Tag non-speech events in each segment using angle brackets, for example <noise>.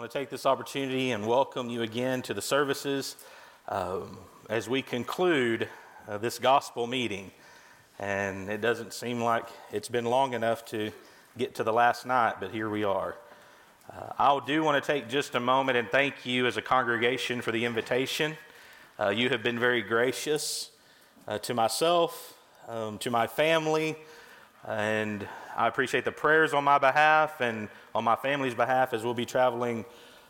I want to take this opportunity and welcome you again to the services um, as we conclude uh, this gospel meeting. And it doesn't seem like it's been long enough to get to the last night, but here we are. Uh, I do want to take just a moment and thank you as a congregation for the invitation. Uh, you have been very gracious uh, to myself, um, to my family, and I appreciate the prayers on my behalf and on my family's behalf as we'll be traveling.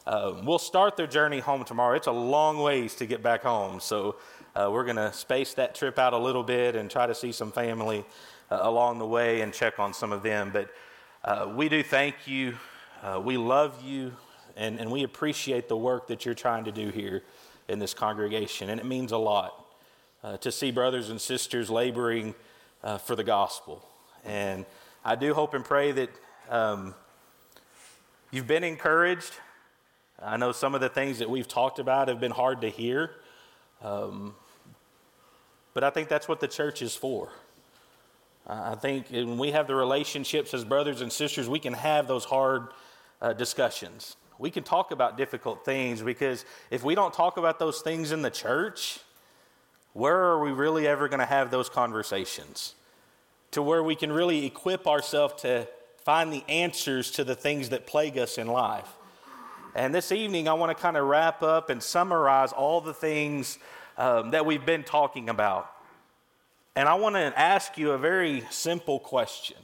Uh, we'll start their journey home tomorrow. It's a long ways to get back home, so uh, we're going to space that trip out a little bit and try to see some family uh, along the way and check on some of them. But uh, we do thank you. Uh, we love you, and, and we appreciate the work that you're trying to do here in this congregation, and it means a lot uh, to see brothers and sisters laboring for the gospel. And I do hope and pray that um, you've been encouraged. I know some of the things that we've talked about have been hard to hear, um, but I think that's what the church is for. I think when we have the relationships as brothers and sisters, we can have those hard uh, discussions. We can talk about difficult things because if we don't talk about those things in the church, where are we really ever going to have those conversations? To where we can really equip ourselves to find the answers to the things that plague us in life. And this evening, I want to kind of wrap up and summarize all the things um, that we've been talking about. And I want to ask you a very simple question.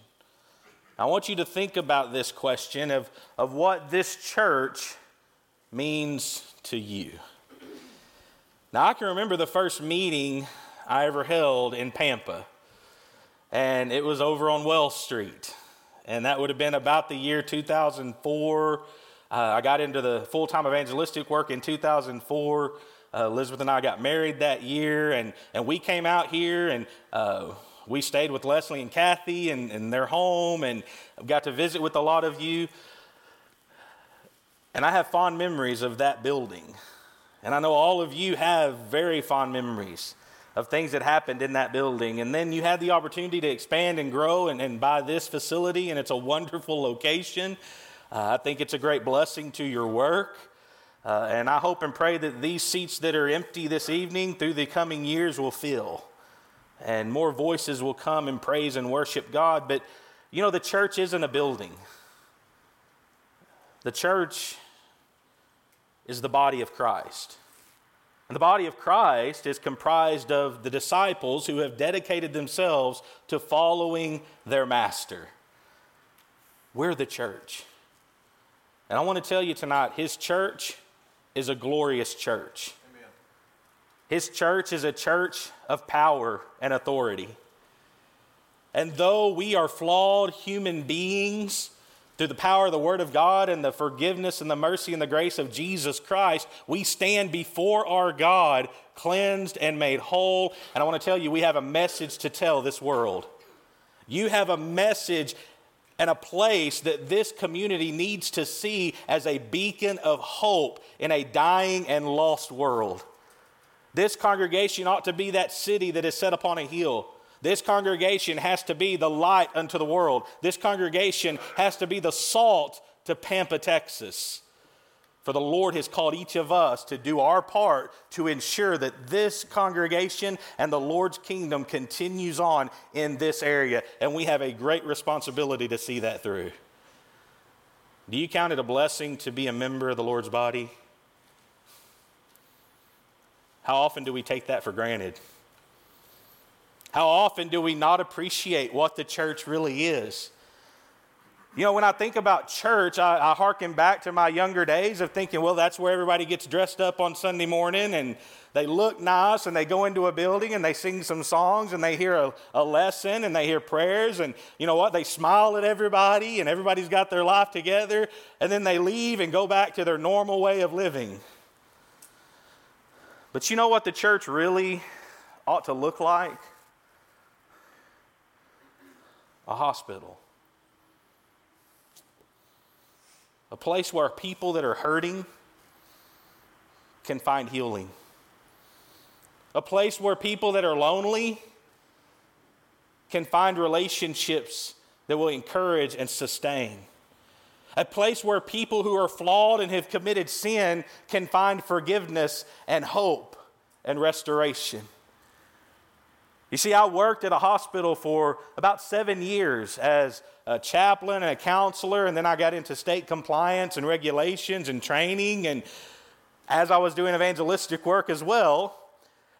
I want you to think about this question of, of what this church means to you. Now, I can remember the first meeting I ever held in Pampa and it was over on Wells Street. And that would have been about the year 2004. Uh, I got into the full time evangelistic work in 2004. Uh, Elizabeth and I got married that year, and, and we came out here and uh, we stayed with Leslie and Kathy and, in their home and got to visit with a lot of you. And I have fond memories of that building. And I know all of you have very fond memories of things that happened in that building. And then you had the opportunity to expand and grow and, and buy this facility, and it's a wonderful location. Uh, I think it's a great blessing to your work. Uh, and I hope and pray that these seats that are empty this evening through the coming years will fill. And more voices will come and praise and worship God. But, you know, the church isn't a building, the church is the body of Christ. And the body of Christ is comprised of the disciples who have dedicated themselves to following their master. We're the church. And I want to tell you tonight his church is a glorious church. Amen. His church is a church of power and authority. And though we are flawed human beings, through the power of the Word of God and the forgiveness and the mercy and the grace of Jesus Christ, we stand before our God cleansed and made whole. And I want to tell you, we have a message to tell this world. You have a message and a place that this community needs to see as a beacon of hope in a dying and lost world. This congregation ought to be that city that is set upon a hill this congregation has to be the light unto the world. This congregation has to be the salt to Pampa, Texas. For the Lord has called each of us to do our part to ensure that this congregation and the Lord's kingdom continues on in this area. And we have a great responsibility to see that through. Do you count it a blessing to be a member of the Lord's body? How often do we take that for granted? How often do we not appreciate what the church really is? You know, when I think about church, I, I harken back to my younger days of thinking, well, that's where everybody gets dressed up on Sunday morning and they look nice and they go into a building and they sing some songs and they hear a, a, lesson and they hear prayers and you know what? They smile at everybody and everybody's got their life together and then they leave and go back to their normal way of living. But you know what the church really ought to look like? A hospital, a place where people that are hurting can find healing, a place where people that are lonely can find relationships that will encourage and sustain. a place where people who are flawed and have committed sin can find forgiveness and hope and restoration. You see, I worked at a hospital for about seven years as a chaplain and a counselor, and then I got into state compliance and regulations and training, and as I was doing evangelistic work as well.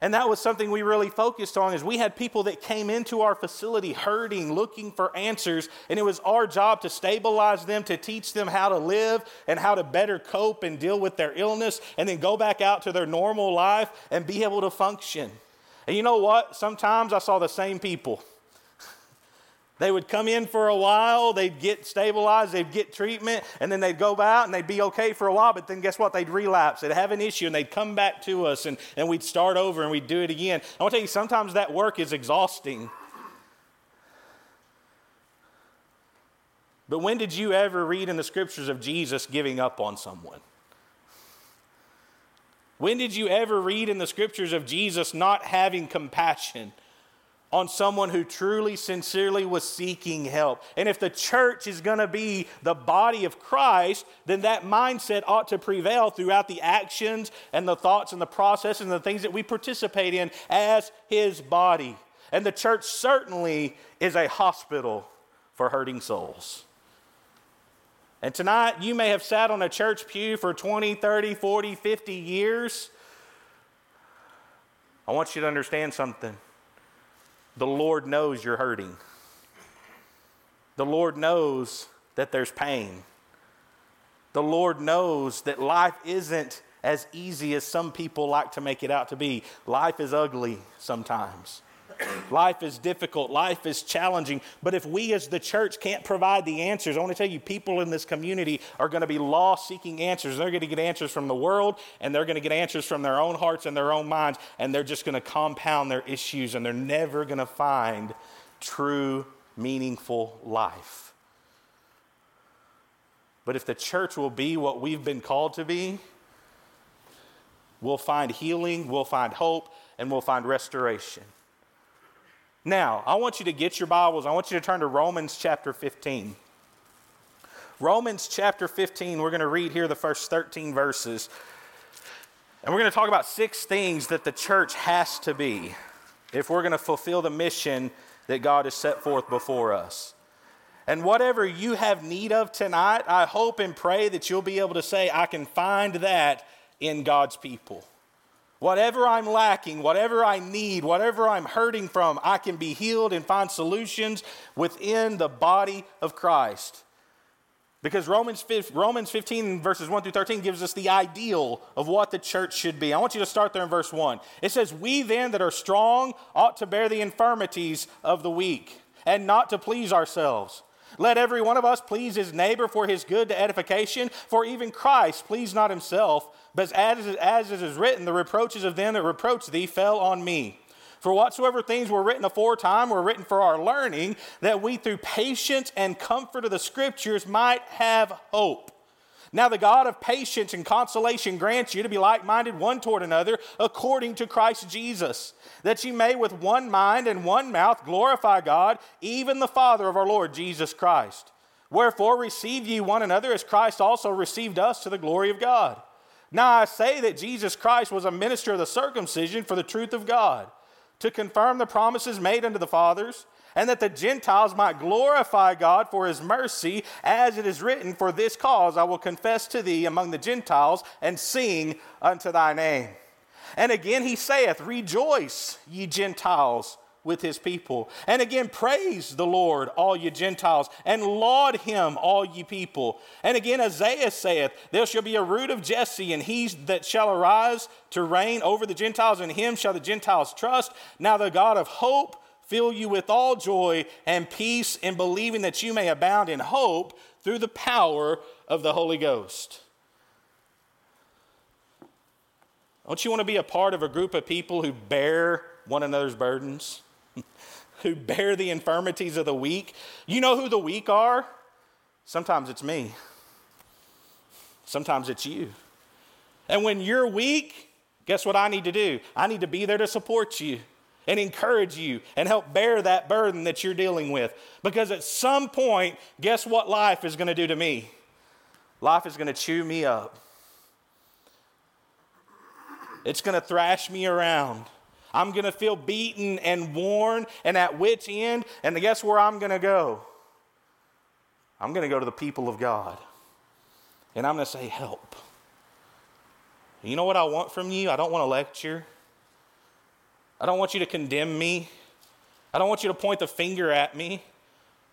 And that was something we really focused on is we had people that came into our facility hurting, looking for answers, and it was our job to stabilize them, to teach them how to live and how to better cope and deal with their illness and then go back out to their normal life and be able to function. And you know what? Sometimes I saw the same people. They would come in for a while, they'd get stabilized, they'd get treatment, and then they'd go out and they'd be okay for a while, but then guess what? They'd relapse, they'd have an issue, and they'd come back to us, and, and we'd start over and we'd do it again. I want to tell you, sometimes that work is exhausting. But when did you ever read in the scriptures of Jesus giving up on someone? When did you ever read in the scriptures of Jesus not having compassion on someone who truly, sincerely was seeking help? And if the church is going to be the body of Christ, then that mindset ought to prevail throughout the actions and the thoughts and the processes and the things that we participate in as his body. And the church certainly is a hospital for hurting souls. And tonight, you may have sat on a church pew for 20, 30, 40, 50 years. I want you to understand something. The Lord knows you're hurting. The Lord knows that there's pain. The Lord knows that life isn't as easy as some people like to make it out to be. Life is ugly sometimes. Life is difficult, life is challenging. But if we as the church can't provide the answers, I want to tell you, people in this community are going to be lost seeking answers. They're going to get answers from the world, and they're going to get answers from their own hearts and their own minds, and they're just going to compound their issues, and they're never going to find true, meaningful life. But if the church will be what we've been called to be, we'll find healing, we'll find hope, and we'll find restoration. Now, I want you to get your Bibles. I want you to turn to Romans chapter 15. Romans chapter 15, we're going to read here the first 13 verses. And we're going to talk about six things that the church has to be if we're going to fulfill the mission that God has set forth before us. And whatever you have need of tonight, I hope and pray that you'll be able to say, I can find that in God's people. Whatever I'm lacking, whatever I need, whatever I'm hurting from, I can be healed and find solutions within the body of Christ. Because Romans 15, verses 1 through 13 gives us the ideal of what the church should be. I want you to start there in verse 1. It says, We then that are strong ought to bear the infirmities of the weak and not to please ourselves. Let every one of us please his neighbor for his good to edification, for even Christ pleased not himself, but as, as it is written, the reproaches of them that reproach thee fell on me. For whatsoever things were written aforetime were written for our learning, that we through patience and comfort of the scriptures might have hope. Now, the God of patience and consolation grants you to be like minded one toward another according to Christ Jesus, that ye may with one mind and one mouth glorify God, even the Father of our Lord Jesus Christ. Wherefore, receive ye one another as Christ also received us to the glory of God. Now, I say that Jesus Christ was a minister of the circumcision for the truth of God, to confirm the promises made unto the fathers and that the Gentiles might glorify God for his mercy, as it is written, For this cause I will confess to thee among the Gentiles and sing unto thy name. And again he saith, Rejoice, ye Gentiles with his people. And again, praise the Lord, all ye Gentiles, and laud him, all ye people. And again, Isaiah saith, There shall be a root of Jesse, and he that shall arise to reign over the Gentiles, and him shall the Gentiles trust. Now the God of hope fill you with all joy and peace in believing that you may abound in hope through the power of the Holy Ghost. Don't you want to be a part of a group of people who bear one another's burdens? <laughs> who bear the infirmities of the weak? You know who the weak are? Sometimes it's me. Sometimes it's you. And when you're weak, guess what I need to do? I need to be there to support you and encourage you and help bear that burden that you're dealing with. Because at some point, guess what life is going to do to me? Life is going to chew me up. It's going to thrash me around. I'm going to feel beaten and worn and at wit's end. And guess where I'm going to go? I'm going to go to the people of God. And I'm going to say, Help. You know what I want from you? I don't want to lecture. I don't want you to condemn me. I don't want you to point the finger at me.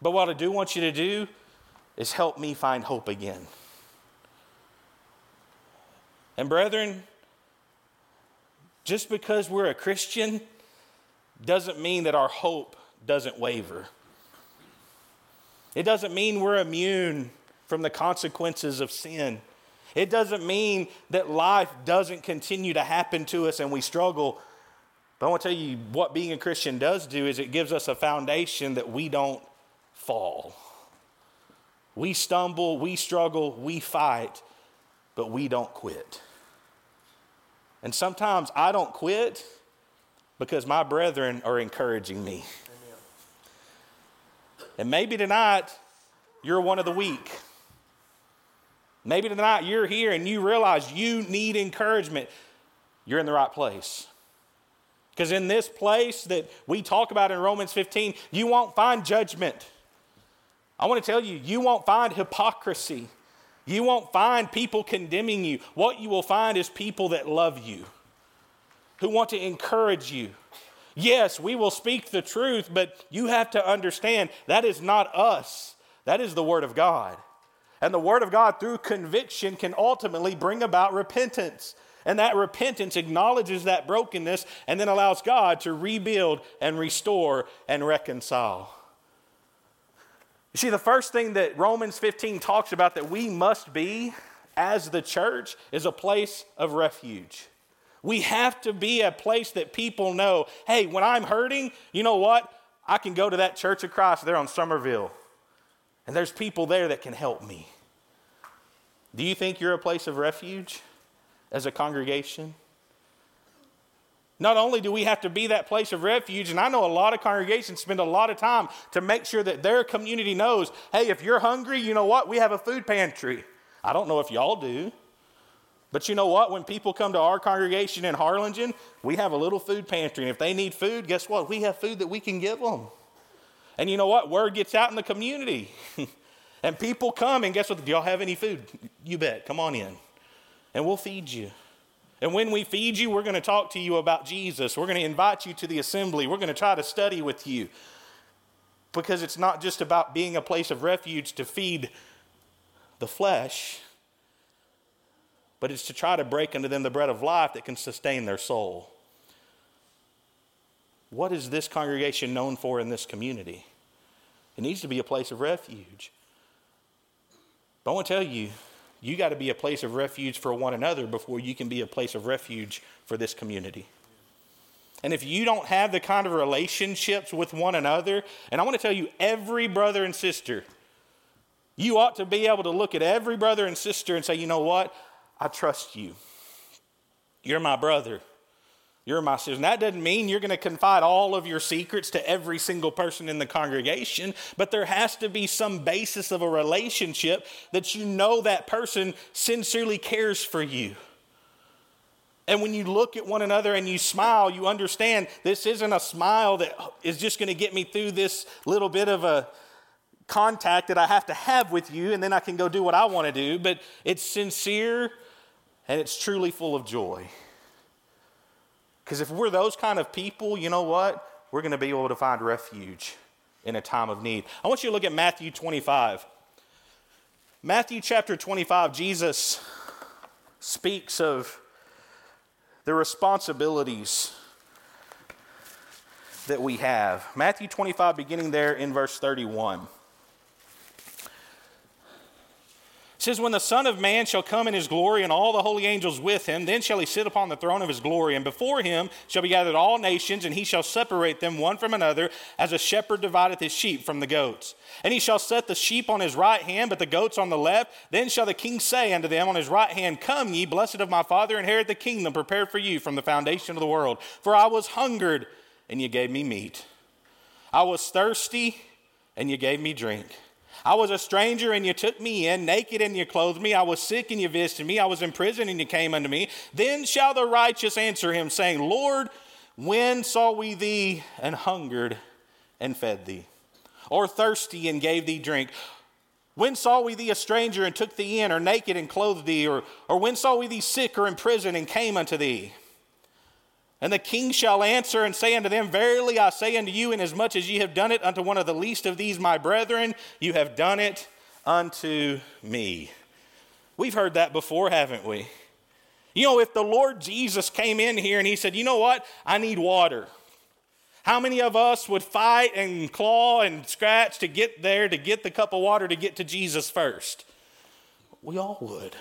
But what I do want you to do is help me find hope again. And, brethren, just because we're a Christian doesn't mean that our hope doesn't waver. It doesn't mean we're immune from the consequences of sin. It doesn't mean that life doesn't continue to happen to us and we struggle. But I want to tell you what being a Christian does do is it gives us a foundation that we don't fall. We stumble, we struggle, we fight, but we don't quit. And sometimes I don't quit because my brethren are encouraging me. Amen. And maybe tonight you're one of the weak. Maybe tonight you're here and you realize you need encouragement. You're in the right place. Because in this place that we talk about in Romans 15, you won't find judgment. I want to tell you, you won't find hypocrisy. You won't find people condemning you. What you will find is people that love you, who want to encourage you. Yes, we will speak the truth, but you have to understand that is not us, that is the Word of God. And the Word of God, through conviction, can ultimately bring about repentance. And that repentance acknowledges that brokenness and then allows God to rebuild and restore and reconcile. You see, the first thing that Romans 15 talks about that we must be as the church is a place of refuge. We have to be a place that people know hey, when I'm hurting, you know what? I can go to that Church of Christ there on Somerville, and there's people there that can help me. Do you think you're a place of refuge as a congregation? Not only do we have to be that place of refuge, and I know a lot of congregations spend a lot of time to make sure that their community knows hey, if you're hungry, you know what? We have a food pantry. I don't know if y'all do. But you know what? When people come to our congregation in Harlingen, we have a little food pantry. And if they need food, guess what? We have food that we can give them. And you know what? Word gets out in the community. <laughs> And people come, and guess what? Do y'all have any food? You bet. Come on in. And we'll feed you. And when we feed you, we're going to talk to you about Jesus. We're going to invite you to the assembly. We're going to try to study with you. Because it's not just about being a place of refuge to feed the flesh, but it's to try to break into them the bread of life that can sustain their soul. What is this congregation known for in this community? It needs to be a place of refuge. But I want to tell you, you got to be a place of refuge for one another before you can be a place of refuge for this community. And if you don't have the kind of relationships with one another, and I want to tell you, every brother and sister, you ought to be able to look at every brother and sister and say, you know what? I trust you. You're my brother. You're my sister. And that doesn't mean you're going to confide all of your secrets to every single person in the congregation, but there has to be some basis of a relationship that you know that person sincerely cares for you. And when you look at one another and you smile, you understand this isn't a smile that is just going to get me through this little bit of a contact that I have to have with you, and then I can go do what I want to do, but it's sincere and it's truly full of joy. Because if we're those kind of people, you know what? We're going to be able to find refuge in a time of need. I want you to look at Matthew 25. Matthew chapter 25, Jesus speaks of the responsibilities that we have. Matthew 25, beginning there in verse 31. Says, When the Son of Man shall come in his glory and all the holy angels with him, then shall he sit upon the throne of his glory. And before him shall be gathered all nations, and he shall separate them one from another, as a shepherd divideth his sheep from the goats. And he shall set the sheep on his right hand, but the goats on the left. Then shall the king say unto them on his right hand, Come ye, blessed of my Father, inherit the kingdom prepared for you from the foundation of the world. For I was hungered, and ye gave me meat. I was thirsty, and ye gave me drink. I was a stranger and you took me in, naked and you clothed me. I was sick and you visited me. I was in prison and you came unto me. Then shall the righteous answer him, saying, Lord, when saw we thee and hungered and fed thee? Or thirsty and gave thee drink? When saw we thee a stranger and took thee in, or naked and clothed thee? Or, or when saw we thee sick or in prison and came unto thee? And the king shall answer and say unto them, Verily I say unto you, inasmuch as ye have done it unto one of the least of these my brethren, you have done it unto me. We've heard that before, haven't we? You know, if the Lord Jesus came in here and he said, You know what? I need water. How many of us would fight and claw and scratch to get there, to get the cup of water, to get to Jesus first? We all would.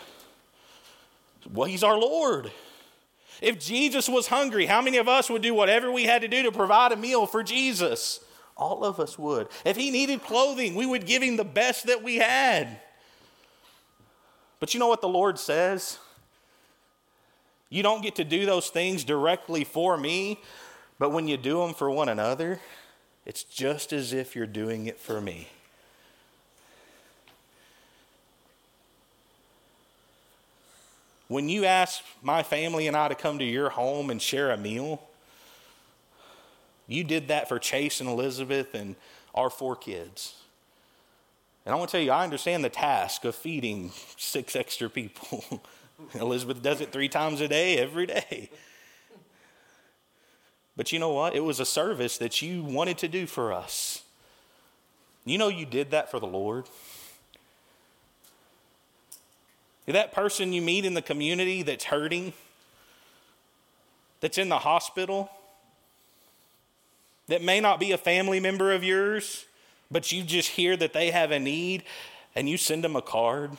Well, he's our Lord. If Jesus was hungry, how many of us would do whatever we had to do to provide a meal for Jesus? All of us would. If he needed clothing, we would give him the best that we had. But you know what the Lord says? You don't get to do those things directly for me, but when you do them for one another, it's just as if you're doing it for me. When you ask my family and I to come to your home and share a meal, you did that for Chase and Elizabeth and our four kids. And I want to tell you, I understand the task of feeding six extra people. <laughs> Elizabeth does it three times a day, every day. But you know what? It was a service that you wanted to do for us. You know, you did that for the Lord. That person you meet in the community that's hurting, that's in the hospital, that may not be a family member of yours, but you just hear that they have a need and you send them a card.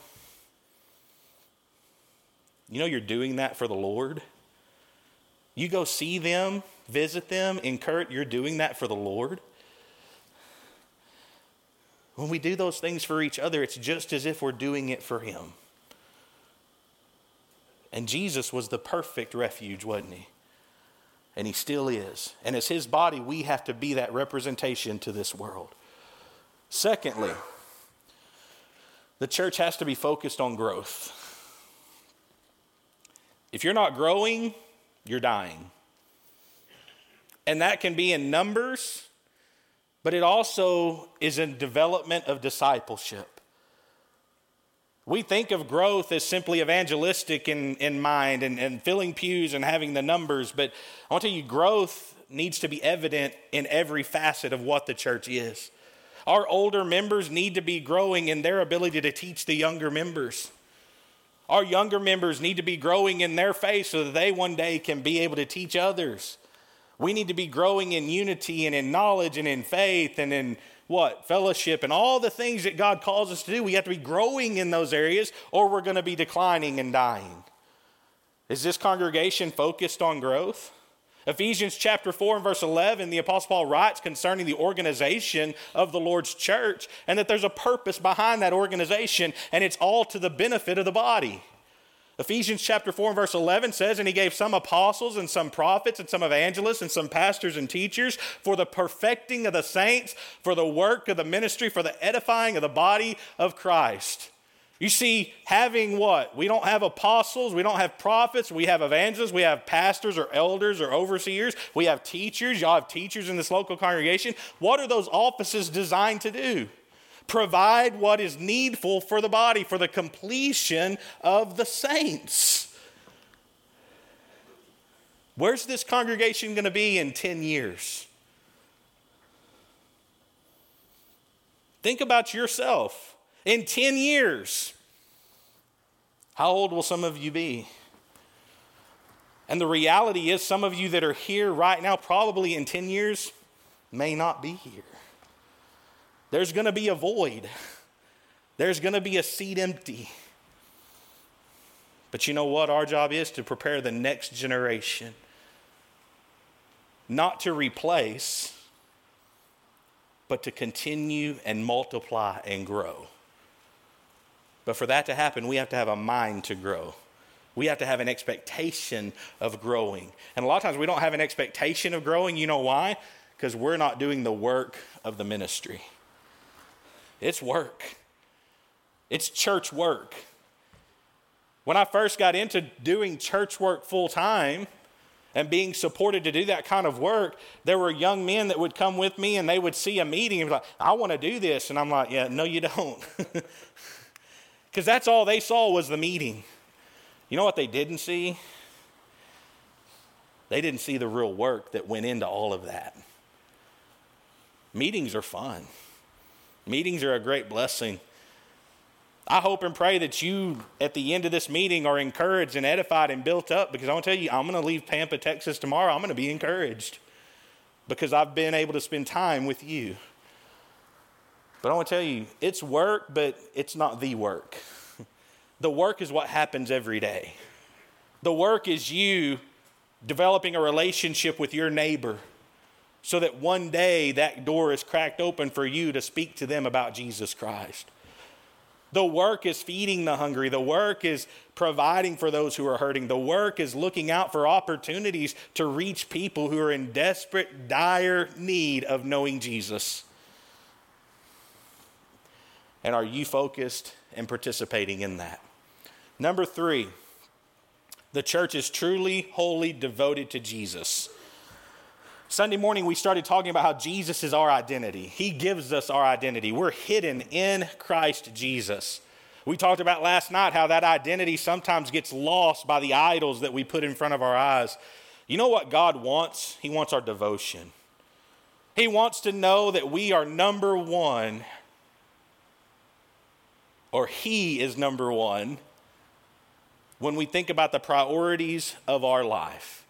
You know, you're doing that for the Lord. You go see them, visit them, encourage, you're doing that for the Lord. When we do those things for each other, it's just as if we're doing it for Him. And Jesus was the perfect refuge, wasn't he? And he still is. And as his body, we have to be that representation to this world. Secondly, the church has to be focused on growth. If you're not growing, you're dying. And that can be in numbers, but it also is in development of discipleship. We think of growth as simply evangelistic in, in mind and, and filling pews and having the numbers, but I want to tell you, growth needs to be evident in every facet of what the church is. Our older members need to be growing in their ability to teach the younger members. Our younger members need to be growing in their faith so that they one day can be able to teach others. We need to be growing in unity and in knowledge and in faith and in what? Fellowship and all the things that God calls us to do. We have to be growing in those areas or we're going to be declining and dying. Is this congregation focused on growth? Ephesians chapter 4 and verse 11, the Apostle Paul writes concerning the organization of the Lord's church and that there's a purpose behind that organization and it's all to the benefit of the body. Ephesians chapter 4 and verse 11 says, And he gave some apostles and some prophets and some evangelists and some pastors and teachers for the perfecting of the saints, for the work of the ministry, for the edifying of the body of Christ. You see, having what? We don't have apostles, we don't have prophets, we have evangelists, we have pastors or elders or overseers, we have teachers. Y'all have teachers in this local congregation. What are those offices designed to do? Provide what is needful for the body, for the completion of the saints. Where's this congregation going to be in 10 years? Think about yourself. In 10 years, how old will some of you be? And the reality is, some of you that are here right now, probably in 10 years, may not be here. There's going to be a void, there's going to be a seat empty. But you know what? Our job is to prepare the next generation, not to replace, but to continue and multiply and grow. But for that to happen, we have to have a mind to grow. We have to have an expectation of growing. And a lot of times we don't have an expectation of growing. You know why? Because we're not doing the work of the ministry. It's work. It's church work. When I first got into doing church work full time and being supported to do that kind of work, there were young men that would come with me and they would see a meeting and be like, I want to do this. And I'm like, yeah, no, you don't. <laughs> Because that's all they saw was the meeting. You know what they didn't see? They didn't see the real work that went into all of that. Meetings are fun, meetings are a great blessing. I hope and pray that you, at the end of this meeting, are encouraged and edified and built up because I want to tell you, I'm going to leave Pampa, Texas tomorrow. I'm going to be encouraged because I've been able to spend time with you. But I want to tell you, it's work, but it's not the work. <laughs> The work is what happens every day. The work is you developing a relationship with your neighbor so that one day that door is cracked open for you to speak to them about Jesus Christ. The work is feeding the hungry. The work is providing for those who are hurting. The work is looking out for opportunities to reach people who are in desperate, dire need of knowing Jesus. And are you focused and participating in that? Number three, the church is truly, wholly devoted to Jesus. Sunday morning, we started talking about how Jesus is our identity. He gives us our identity. We're hidden in Christ Jesus. We talked about last night how that identity sometimes gets lost by the idols that we put in front of our eyes. You know what God wants? He wants our devotion. He wants to know that we are number one, or He is number one, when we think about the priorities of our life.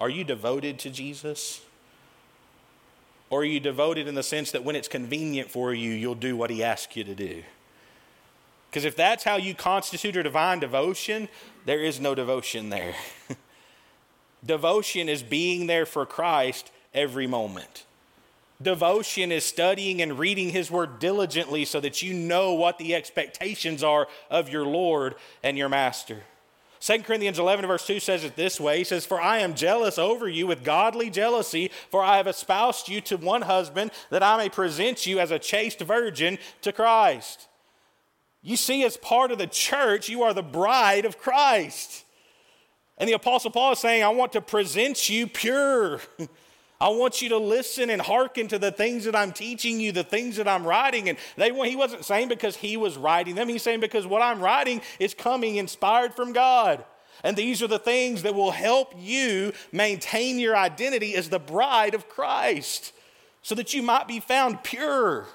Are you devoted to Jesus? Or are you devoted in the sense that when it's convenient for you, you'll do what he asks you to do? Because if that's how you constitute a divine devotion, there is no devotion there. <laughs> devotion is being there for Christ every moment. Devotion is studying and reading His Word diligently so that you know what the expectations are of your Lord and your Master. 2 Corinthians 11, verse 2 says it this way He says, For I am jealous over you with godly jealousy, for I have espoused you to one husband, that I may present you as a chaste virgin to Christ. You see, as part of the church, you are the bride of Christ. And the Apostle Paul is saying, I want to present you pure. <laughs> I want you to listen and hearken to the things that I'm teaching you, the things that I'm writing. And they, he wasn't saying because he was writing them, he's saying because what I'm writing is coming inspired from God. And these are the things that will help you maintain your identity as the bride of Christ so that you might be found pure.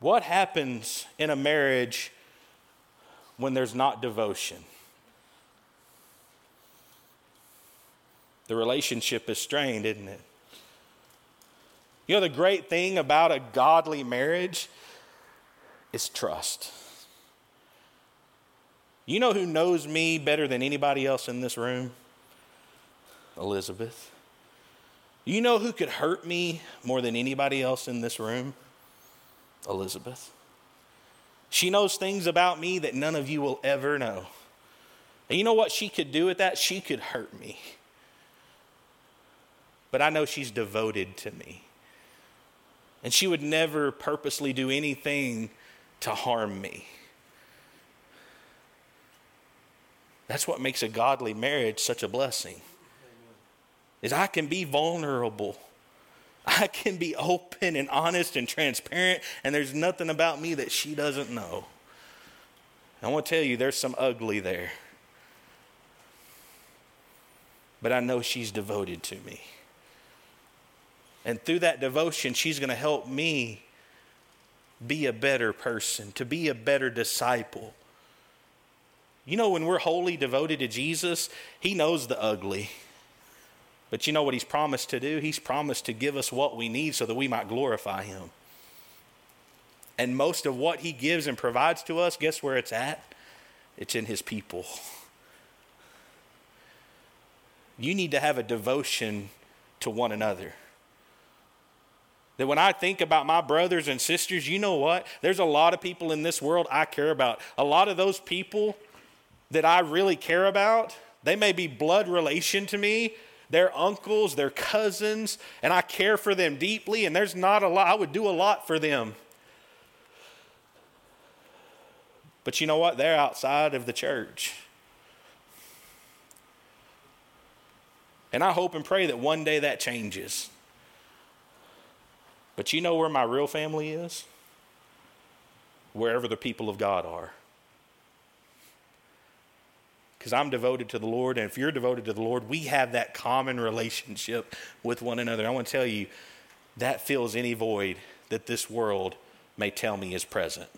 What happens in a marriage when there's not devotion. The relationship is strained, isn't it? You know, the great thing about a godly marriage is trust. You know who knows me better than anybody else in this room? Elizabeth. You know who could hurt me more than anybody else in this room? Elizabeth. She knows things about me that none of you will ever know. And you know what she could do with that? She could hurt me. But I know she's devoted to me. And she would never purposely do anything to harm me. That's what makes a godly marriage such a blessing. Is I can be vulnerable I can be open and honest and transparent, and there's nothing about me that she doesn't know. I want to tell you, there's some ugly there. But I know she's devoted to me. And through that devotion, she's going to help me be a better person, to be a better disciple. You know, when we're wholly devoted to Jesus, He knows the ugly. But you know what he's promised to do? He's promised to give us what we need so that we might glorify him. And most of what he gives and provides to us, guess where it's at? It's in his people. You need to have a devotion to one another. That when I think about my brothers and sisters, you know what? There's a lot of people in this world I care about. A lot of those people that I really care about, They may be blood relation to me, they're uncles, they're cousins, and I care for them deeply, and there's not a lot, I would do a lot for them. But you know what? They're outside of the church. And I hope and pray that one day that changes. But you know where my real family is? Wherever the people of God are. Because I'm devoted to the Lord, and if you're devoted to the Lord, we have that common relationship with one another. I want to tell you, that fills any void that this world may tell me is present.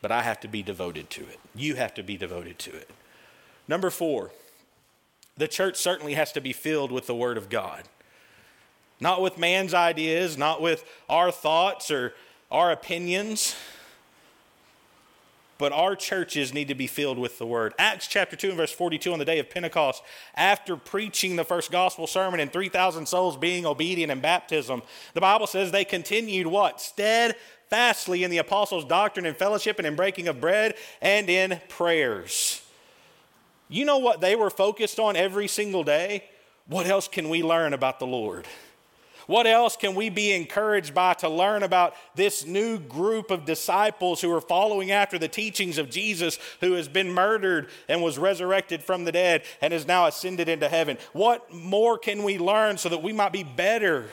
But I have to be devoted to it. You have to be devoted to it. Number four, the church certainly has to be filled with the Word of God. Not with man's ideas, not with our thoughts or our opinions, but our churches need to be filled with the Word. Acts chapter 2 and verse 42 on the day of Pentecost, after preaching the first gospel sermon and 3,000 souls being obedient in baptism, the Bible says they continued what? Steadfastly in the apostles' doctrine and fellowship and in breaking of bread and in prayers. You know what they were focused on every single day? What else can we learn about the Lord? What else can we be encouraged by to learn about this new group of disciples who are following after the teachings of Jesus, who has been murdered and was resurrected from the dead and is now ascended into heaven? What more can we learn so that we might be better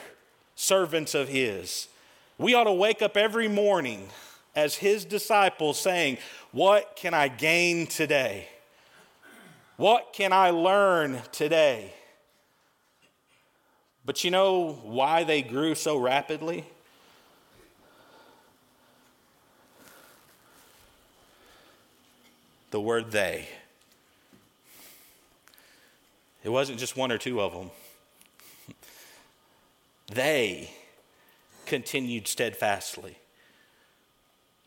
servants of His? We ought to wake up every morning as His disciples saying, What can I gain today? What can I learn today? But you know why they grew so rapidly? The word they. It wasn't just one or two of them. They continued steadfastly.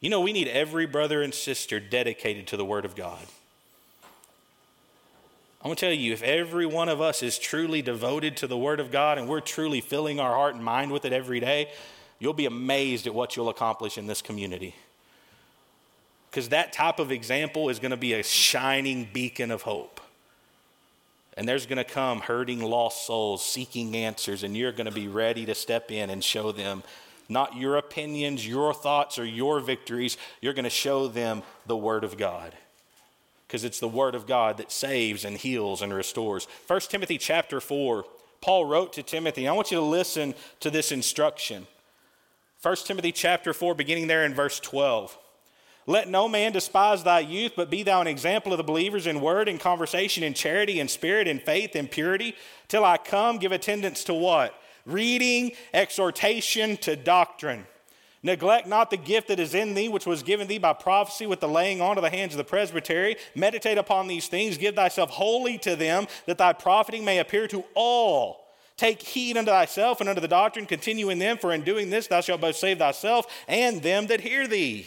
You know, we need every brother and sister dedicated to the Word of God. I'm going to tell you, if every one of us is truly devoted to the Word of God and we're truly filling our heart and mind with it every day, you'll be amazed at what you'll accomplish in this community. Because that type of example is going to be a shining beacon of hope. And there's going to come hurting lost souls seeking answers, and you're going to be ready to step in and show them not your opinions, your thoughts, or your victories. You're going to show them the Word of God because it's the word of God that saves and heals and restores. 1 Timothy chapter 4, Paul wrote to Timothy. I want you to listen to this instruction. 1 Timothy chapter 4, beginning there in verse 12. Let no man despise thy youth, but be thou an example of the believers in word and conversation, in charity and spirit, and faith and purity. Till I come, give attendance to what? Reading, exhortation, to doctrine. Neglect not the gift that is in thee, which was given thee by prophecy with the laying on of the hands of the presbytery. Meditate upon these things, give thyself wholly to them, that thy profiting may appear to all. Take heed unto thyself and unto the doctrine, continue in them, for in doing this thou shalt both save thyself and them that hear thee.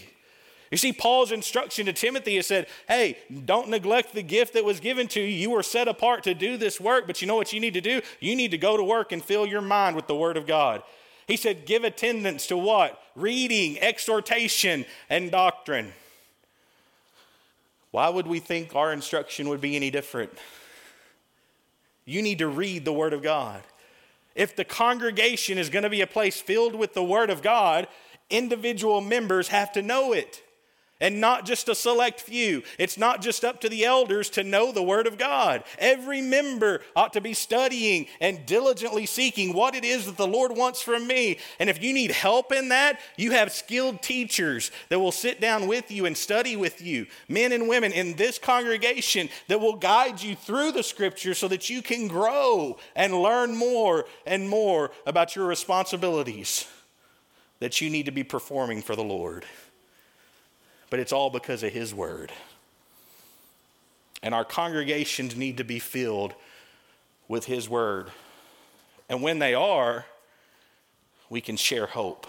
You see, Paul's instruction to Timothy is said, hey, don't neglect the gift that was given to you. You were set apart to do this work, but you know what you need to do? You need to go to work and fill your mind with the Word of God. He said, give attendance to what? Reading, exhortation, and doctrine. Why would we think our instruction would be any different? You need to read the Word of God. If the congregation is going to be a place filled with the Word of God, individual members have to know it and not just a select few. It's not just up to the elders to know the Word of God. Every member ought to be studying and diligently seeking what it is that the Lord wants from me. And if you need help in that, you have skilled teachers that will sit down with you and study with you, men and women in this congregation that will guide you through the Scripture so that you can grow and learn more and more about your responsibilities that you need to be performing for the Lord but it's all because of His Word. And our congregations need to be filled with His Word. And when they are, we can share hope.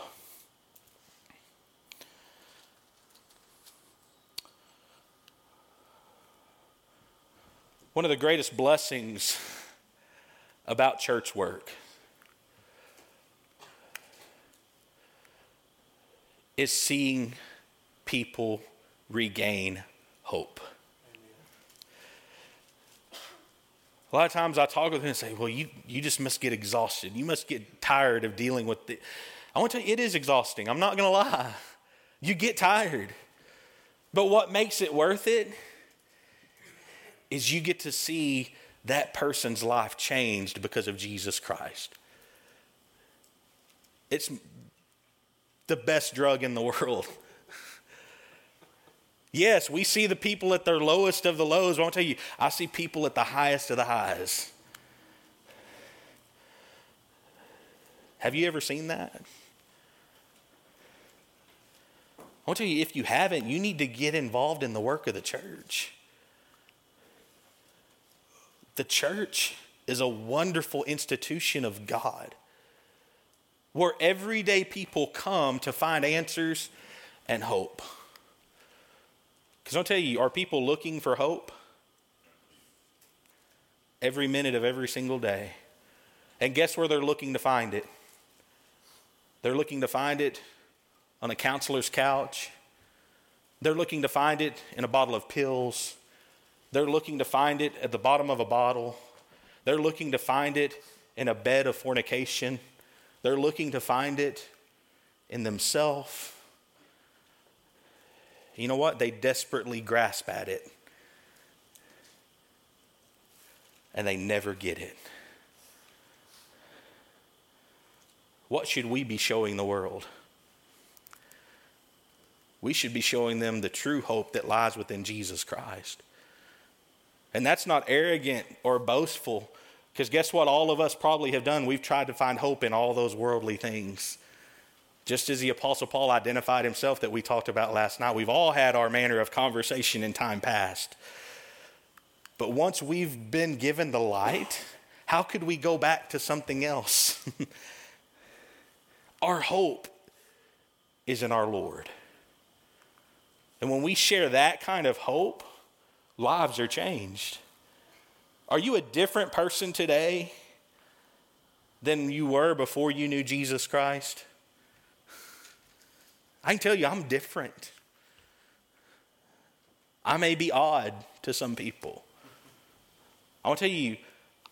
One of the greatest blessings about church work is seeing people regain hope. A lot of times I talk with them and say, Well, you, you just must get exhausted. You must get tired of dealing with it. I want to tell you, it is exhausting. I'm not going to lie. You get tired. But what makes it worth it is you get to see that person's life changed because of Jesus Christ. It's the best drug in the <laughs> world. Yes, we see the people at their lowest of the lows. I won't tell you, I see people at the highest of the highs. Have you ever seen that? I want to tell you, if you haven't, you need to get involved in the work of the church. The church is a wonderful institution of God where everyday people come to find answers and hope. Because I'll tell you, are people looking for hope? Every minute of every single day. And guess where they're looking to find it? They're looking to find it on a counselor's couch. They're looking to find it in a bottle of pills. They're looking to find it at the bottom of a bottle. They're looking to find it in a bed of fornication. They're looking to find it in themselves. You know what? They desperately grasp at it. And they never get it. What should we be showing the world? We should be showing them the true hope that lies within Jesus Christ. And that's not arrogant or boastful, because guess what? All of us probably have done. We've tried to find hope in all those worldly things. Just as the Apostle Paul identified himself that we talked about last night, we've all had our manner of conversation in time past. But once we've been given the light, how could we go back to something else? <laughs> our hope is in our Lord. And when we share that kind of hope, lives are changed. Are you a different person today than you were before you knew Jesus Christ? I can tell you, I'm different. I may be odd to some people. I want to tell you,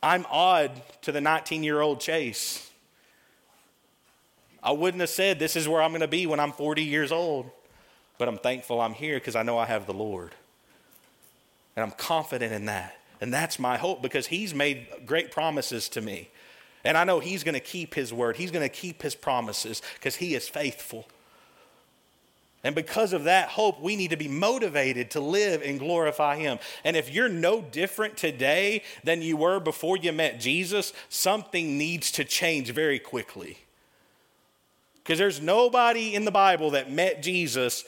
I'm odd to the 19 year old Chase. I wouldn't have said this is where I'm going to be when I'm 40 years old, but I'm thankful I'm here because I know I have the Lord. And I'm confident in that. And that's my hope because He's made great promises to me. And I know He's going to keep His word, He's going to keep His promises because He is faithful. And because of that hope, we need to be motivated to live and glorify Him. And if you're no different today than you were before you met Jesus, something needs to change very quickly. Because there's nobody in the Bible that met Jesus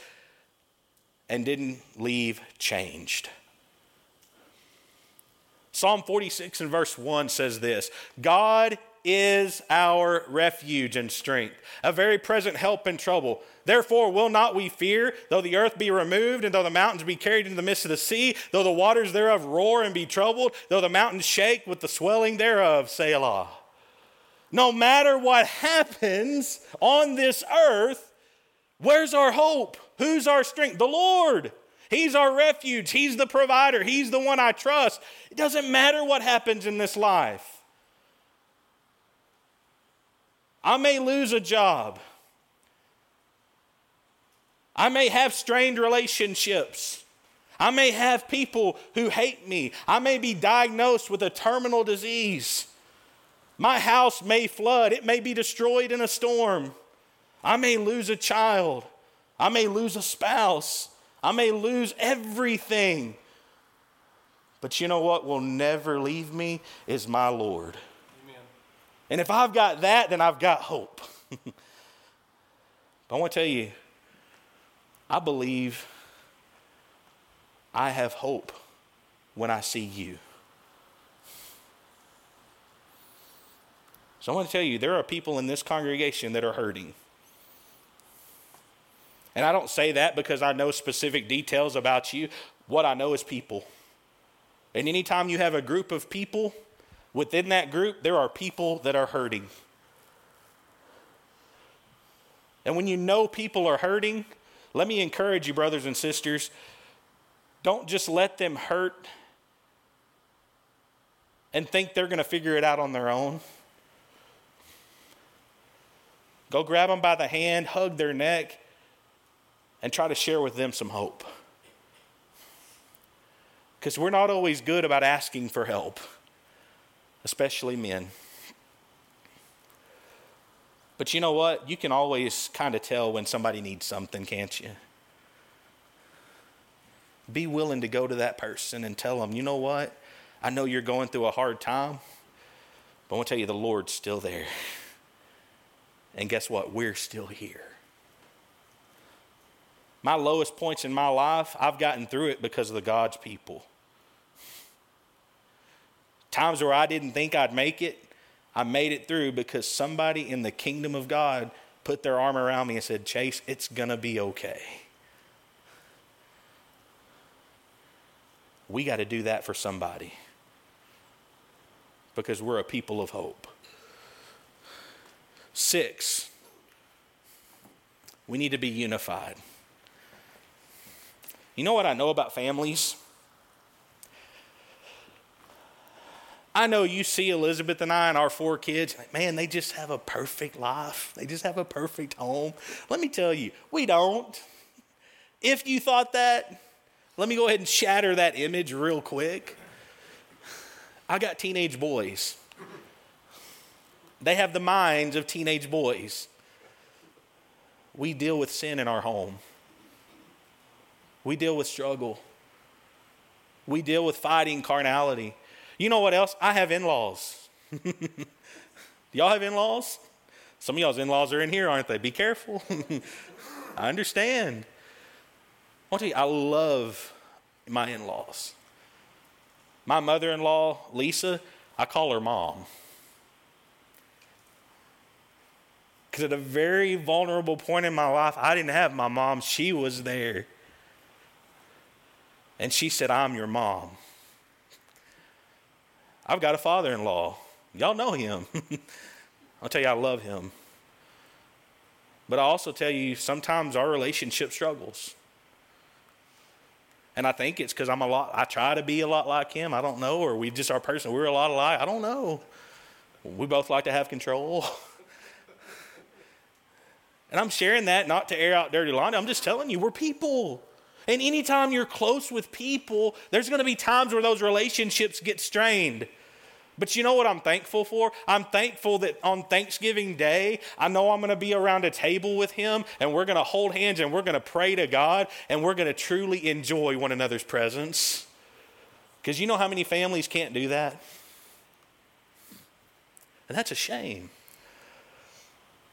and didn't leave changed. Psalm 46 and verse 1 says this God is our refuge and strength, a very present help in trouble. Therefore, will not we fear, though the earth be removed, and though the mountains be carried into the midst of the sea, though the waters thereof roar and be troubled, though the mountains shake with the swelling thereof, Selah. No matter what happens on this earth, where's our hope? Who's our strength? The Lord. He's our refuge. He's the provider. He's the one I trust. It doesn't matter what happens in this life. I may lose a job. I may have strained relationships. I may have people who hate me. I may be diagnosed with a terminal disease. My house may flood. It may be destroyed in a storm. I may lose a child. I may lose a spouse. I may lose everything. But you know what will never leave me is my Lord. And if I've got that, then I've got hope. <laughs> but I want to tell you, I believe I have hope when I see you. So I want to tell you, there are people in this congregation that are hurting. And I don't say that because I know specific details about you. What I know is people. And anytime you have a group of people, within that group, there are people that are hurting. And when you know people are hurting, let me encourage you, brothers and sisters, don't just let them hurt and think they're going to figure it out on their own. Go grab them by the hand, hug their neck, and try to share with them some hope. Because we're not always good about asking for help, especially men. But you know what? You can always kind of tell when somebody needs something, can't you? Be willing to go to that person and tell them, you know what? I know you're going through a hard time, but I want to tell you the Lord's still there. And guess what? We're still here. My lowest points in my life, I've gotten through it because of the God's people. Times where I didn't think I'd make it, I made it through because somebody in the kingdom of God put their arm around me and said, Chase, it's going to be okay. We got to do that for somebody because we're a people of hope. Six, we need to be unified. You know what I know about families? I know you see Elizabeth and I and our four kids, man, they just have a perfect life. They just have a perfect home. Let me tell you, we don't. If you thought that, let me go ahead and shatter that image real quick. I got teenage boys. They have the minds of teenage boys. We deal with sin in our home. We deal with struggle. We deal with fighting carnality. You know what else? I have in laws. Do <laughs> y'all have in laws? Some of y'all's in laws are in here, aren't they? Be careful. <laughs> I understand. I want to tell you, I love my in laws. My mother in law, Lisa, I call her mom. Because at a very vulnerable point in my life, I didn't have my mom, she was there. And she said, I'm your mom. I've got a father in law. Y'all know him. <laughs> I'll tell you, I love him. But I also tell you, sometimes our relationship struggles. And I think it's because I'm a lot, I try to be a lot like him. I don't know. Or we just are person, we're a lot alike. I don't know. We both like to have control. <laughs> and I'm sharing that not to air out dirty laundry. I'm just telling you, we're people. And anytime you're close with people, there's going to be times where those relationships get strained. But you know what I'm thankful for? I'm thankful that on Thanksgiving Day, I know I'm going to be around a table with him and we're going to hold hands and we're going to pray to God and we're going to truly enjoy one another's presence. Because you know how many families can't do that? And that's a shame.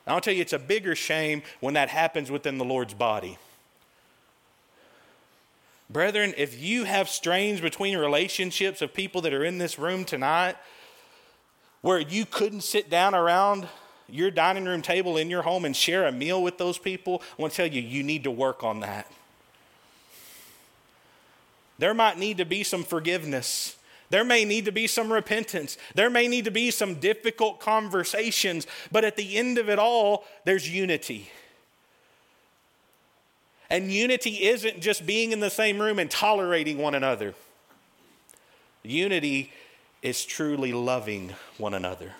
I'll tell you, it's a bigger shame when that happens within the Lord's body. Brethren, if you have strains between relationships of people that are in this room tonight, where you couldn't sit down around your dining room table in your home and share a meal with those people, I want to tell you, you need to work on that. There might need to be some forgiveness. There may need to be some repentance. There may need to be some difficult conversations. But at the end of it all, there's unity. And unity isn't just being in the same room and tolerating one another. Unity is truly loving one another.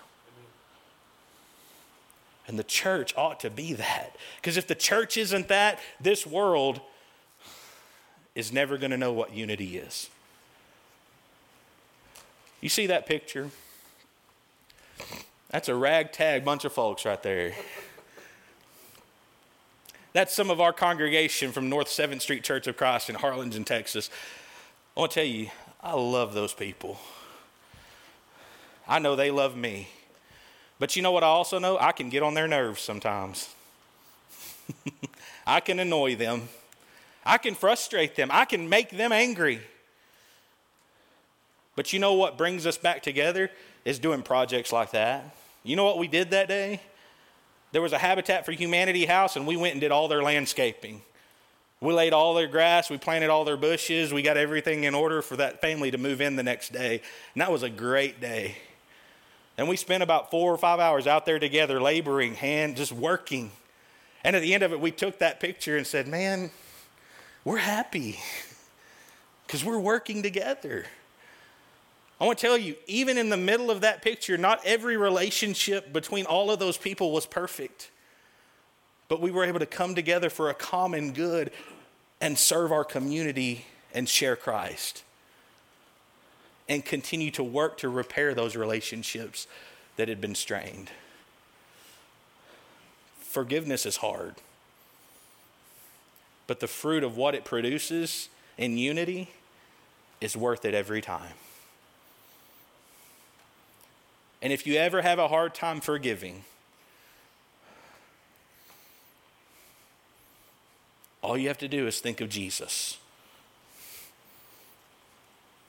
And the church ought to be that. Because if the church isn't that, this world is never going to know what unity is. You see that picture? That's a ragtag bunch of folks right there. That's some of our congregation from North 7th Street Church of Christ in Harlingen, Texas. I want to tell you, I love those people. I know they love me. But you know what I also know? I can get on their nerves sometimes. <laughs> I can annoy them. I can frustrate them. I can make them angry. But you know what brings us back together is doing projects like that. You know what we did that day? There was a Habitat for Humanity house, and we went and did all their landscaping. We laid all their grass, we planted all their bushes, we got everything in order for that family to move in the next day. And that was a great day. And we spent about four or five hours out there together, laboring, hand, just working. And at the end of it, we took that picture and said, Man, we're happy because we're working together. I want to tell you, even in the middle of that picture, not every relationship between all of those people was perfect. But we were able to come together for a common good and serve our community and share Christ. And continue to work to repair those relationships that had been strained. Forgiveness is hard. But the fruit of what it produces in unity is worth it every time. And if you ever have a hard time forgiving, all you have to do is think of Jesus.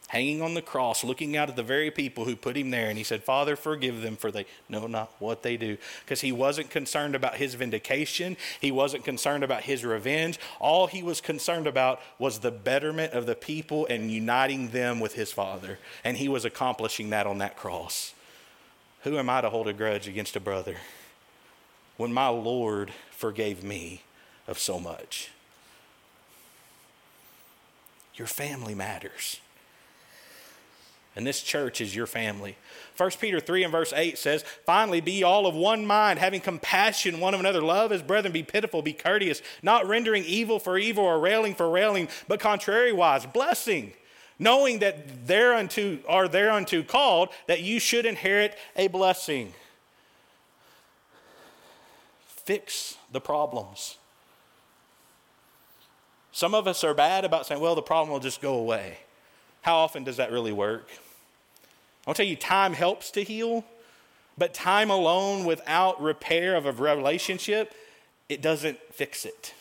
Hanging on the cross, looking out at the very people who put him there, and he said, Father, forgive them, for they know not what they do. Because he wasn't concerned about his vindication, he wasn't concerned about his revenge. All he was concerned about was the betterment of the people and uniting them with his Father. And he was accomplishing that on that cross. Who am I to hold a grudge against a brother when my Lord forgave me of so much? Your family matters. And this church is your family. 1 Peter 3 and verse 8 says, Finally, be all of one mind, having compassion one of another. Love as brethren, be pitiful, be courteous, not rendering evil for evil or railing for railing, but contrariwise, blessing knowing that thereunto are thereunto called, that you should inherit a blessing. Fix the problems. Some of us are bad about saying, well, the problem will just go away. How often does that really work? I'll tell you, time helps to heal, but time alone without repair of a relationship, it doesn't fix it.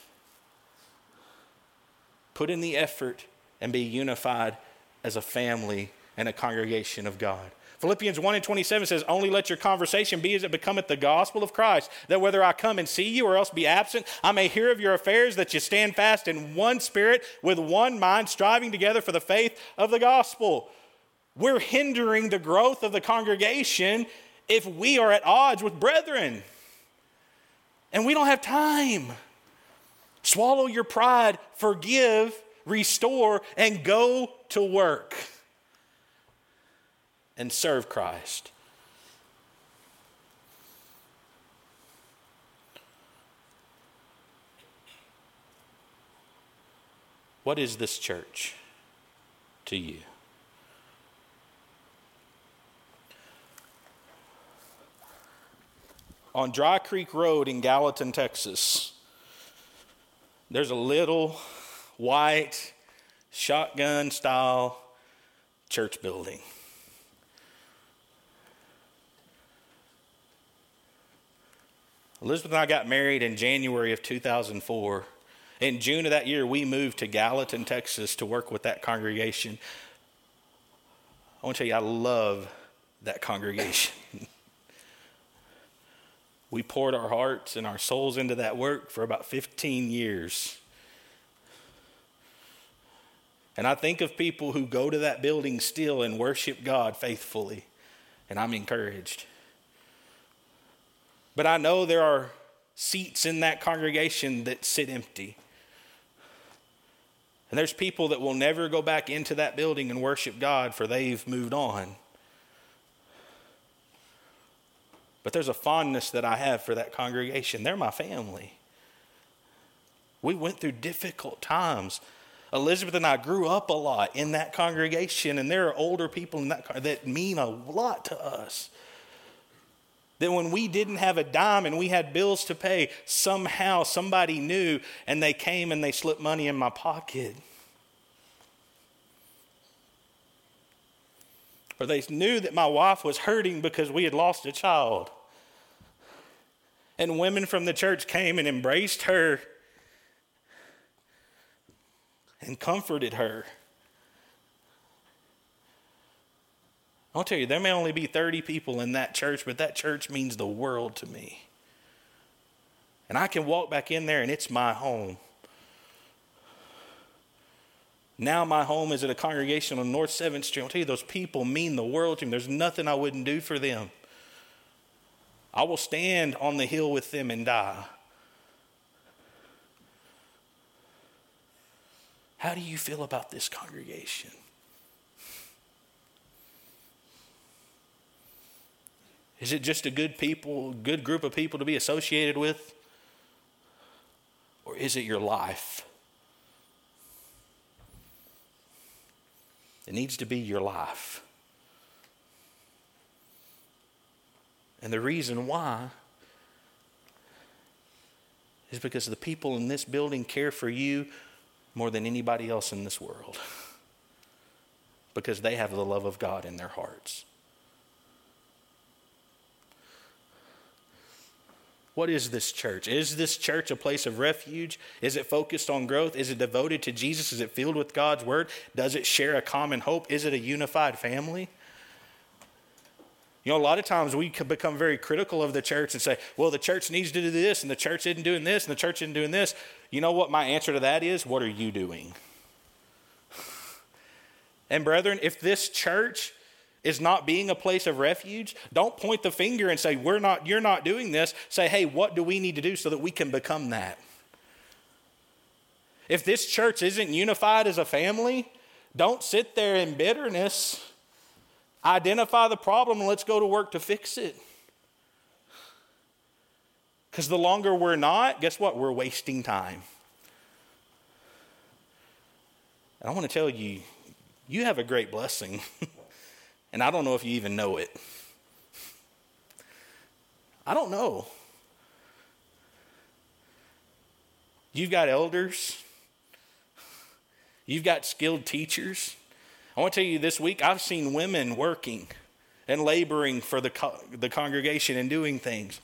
Put in the effort and be unified as a family and a congregation of God. Philippians 1 and 27 says, Only let your conversation be as it becometh the gospel of Christ, that whether I come and see you or else be absent, I may hear of your affairs, that you stand fast in one spirit, with one mind, striving together for the faith of the gospel. We're hindering the growth of the congregation if we are at odds with brethren. And we don't have time. Swallow your pride, forgive, restore, and go to work and serve Christ. What is this church to you? On Dry Creek Road in Gallatin, Texas, there's a little white shotgun style church building. Elizabeth and I got married in January of 2004. In June of that year, we moved to Gallatin, Texas to work with that congregation. I want to tell you, I love that congregation. <laughs> we poured our hearts and our souls into that work for about 15 years. And I think of people who go to that building still and worship God faithfully, and I'm encouraged. But I know there are seats in that congregation that sit empty. And there's people that will never go back into that building and worship God for they've moved on. But there's a fondness that I have for that congregation. They're my family. We went through difficult times Elizabeth and I grew up a lot in that congregation, and there are older people in that that mean a lot to us. That when we didn't have a dime and we had bills to pay, somehow somebody knew and they came and they slipped money in my pocket. Or they knew that my wife was hurting because we had lost a child. And women from the church came and embraced her and comforted her. I'll tell you, there may only be 30 people in that church, but that church means the world to me. And I can walk back in there and it's my home. Now my home is at a congregation on North 7th Street. I'll tell you, those people mean the world to me. There's nothing I wouldn't do for them. I will stand on the hill with them and die. How do you feel about this congregation? Is it just a good people, good group of people to be associated with? Or is it your life? It needs to be your life. And the reason why is because the people in this building care for you more than anybody else in this world. <laughs> Because they have the love of God in their hearts. What is this church? Is this church a place of refuge? Is it focused on growth? Is it devoted to Jesus? Is it filled with God's word? Does it share a common hope? Is it a unified family? You know, a lot of times we become very critical of the church and say, well, the church needs to do this, and the church isn't doing this, and the church isn't doing this. You know what my answer to that is? What are you doing? <laughs> And, brethren, if this church is not being a place of refuge, don't point the finger and say, We're not, you're not doing this. Say, hey, what do we need to do so that we can become that? If this church isn't unified as a family, don't sit there in bitterness. Identify the problem and let's go to work to fix it. Because the longer we're not, guess what? We're wasting time. And I want to tell you, you have a great blessing. <laughs> And I don't know if you even know it. I don't know. You've got elders, you've got skilled teachers. I want to tell you this week, I've seen women working and laboring for the, co- the congregation and doing things.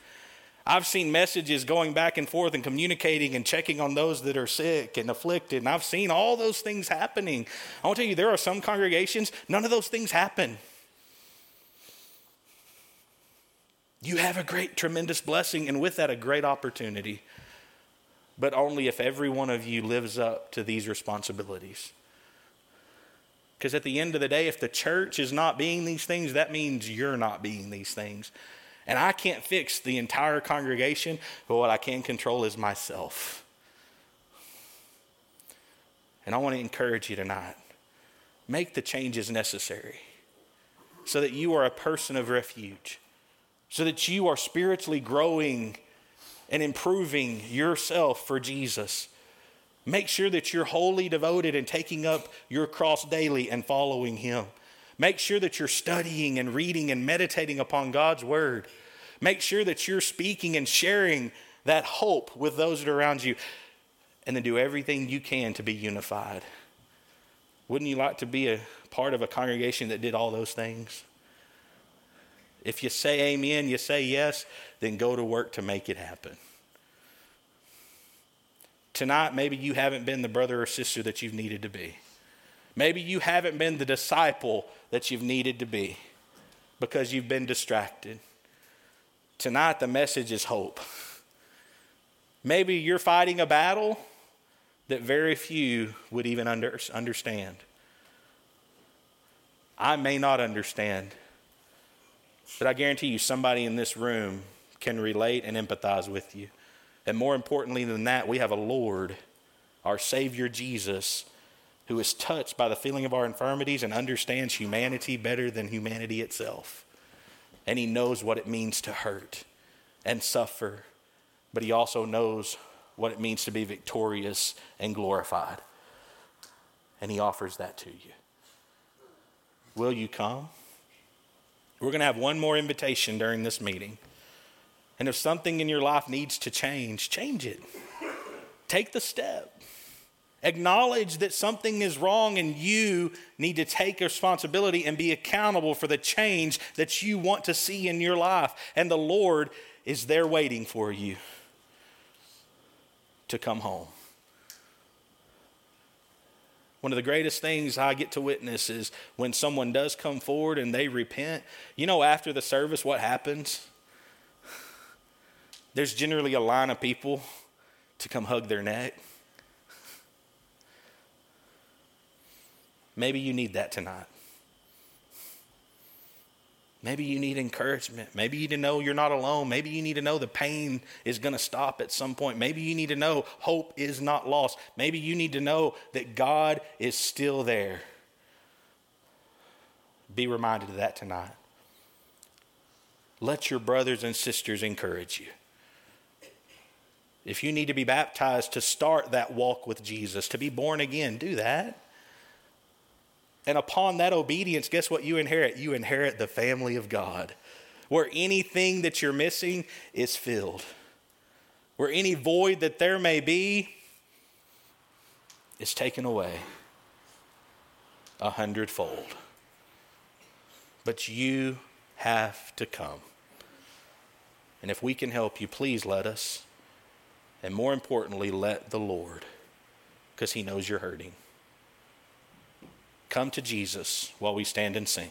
I've seen messages going back and forth and communicating and checking on those that are sick and afflicted. And I've seen all those things happening. I want to tell you, there are some congregations, none of those things happen. You have a great, tremendous blessing, and with that, a great opportunity. But only if every one of you lives up to these responsibilities. Because at the end of the day, if the church is not being these things, that means you're not being these things. And I can't fix the entire congregation, but what I can control is myself. And I want to encourage you tonight make the changes necessary so that you are a person of refuge so that you are spiritually growing and improving yourself for Jesus. Make sure that you're wholly devoted and taking up your cross daily and following Him. Make sure that you're studying and reading and meditating upon God's Word. Make sure that you're speaking and sharing that hope with those that are around you. And then do everything you can to be unified. Wouldn't you like to be a part of a congregation that did all those things? If you say amen, you say yes, then go to work to make it happen. Tonight, maybe you haven't been the brother or sister that you've needed to be. Maybe you haven't been the disciple that you've needed to be because you've been distracted. Tonight, the message is hope. Maybe you're fighting a battle that very few would even under, understand. I may not understand, but I guarantee you, somebody in this room can relate and empathize with you. And more importantly than that, we have a Lord, our Savior Jesus, who is touched by the feeling of our infirmities and understands humanity better than humanity itself. And He knows what it means to hurt and suffer, but He also knows what it means to be victorious and glorified. And He offers that to you. Will you come? We're going to have one more invitation during this meeting. And if something in your life needs to change, change it. Take the step. Acknowledge that something is wrong and you need to take responsibility and be accountable for the change that you want to see in your life. And the Lord is there waiting for you to come home. One of the greatest things I get to witness is when someone does come forward and they repent. You know, after the service, what happens? There's generally a line of people to come hug their neck. Maybe you need that tonight. Maybe you need encouragement. Maybe you need to know you're not alone. Maybe you need to know the pain is going to stop at some point. Maybe you need to know hope is not lost. Maybe you need to know that God is still there. Be reminded of that tonight. let your brothers and sisters encourage you. If you need to be baptized to start that walk with Jesus, to be born again, do that. And upon that obedience, guess what you inherit? You inherit the family of God, where anything that you're missing is filled, where any void that there may be is taken away a hundredfold. But you have to come. And if we can help you, please let us. And more importantly, let the Lord, because He knows you're hurting. Come to Jesus while we stand and sing.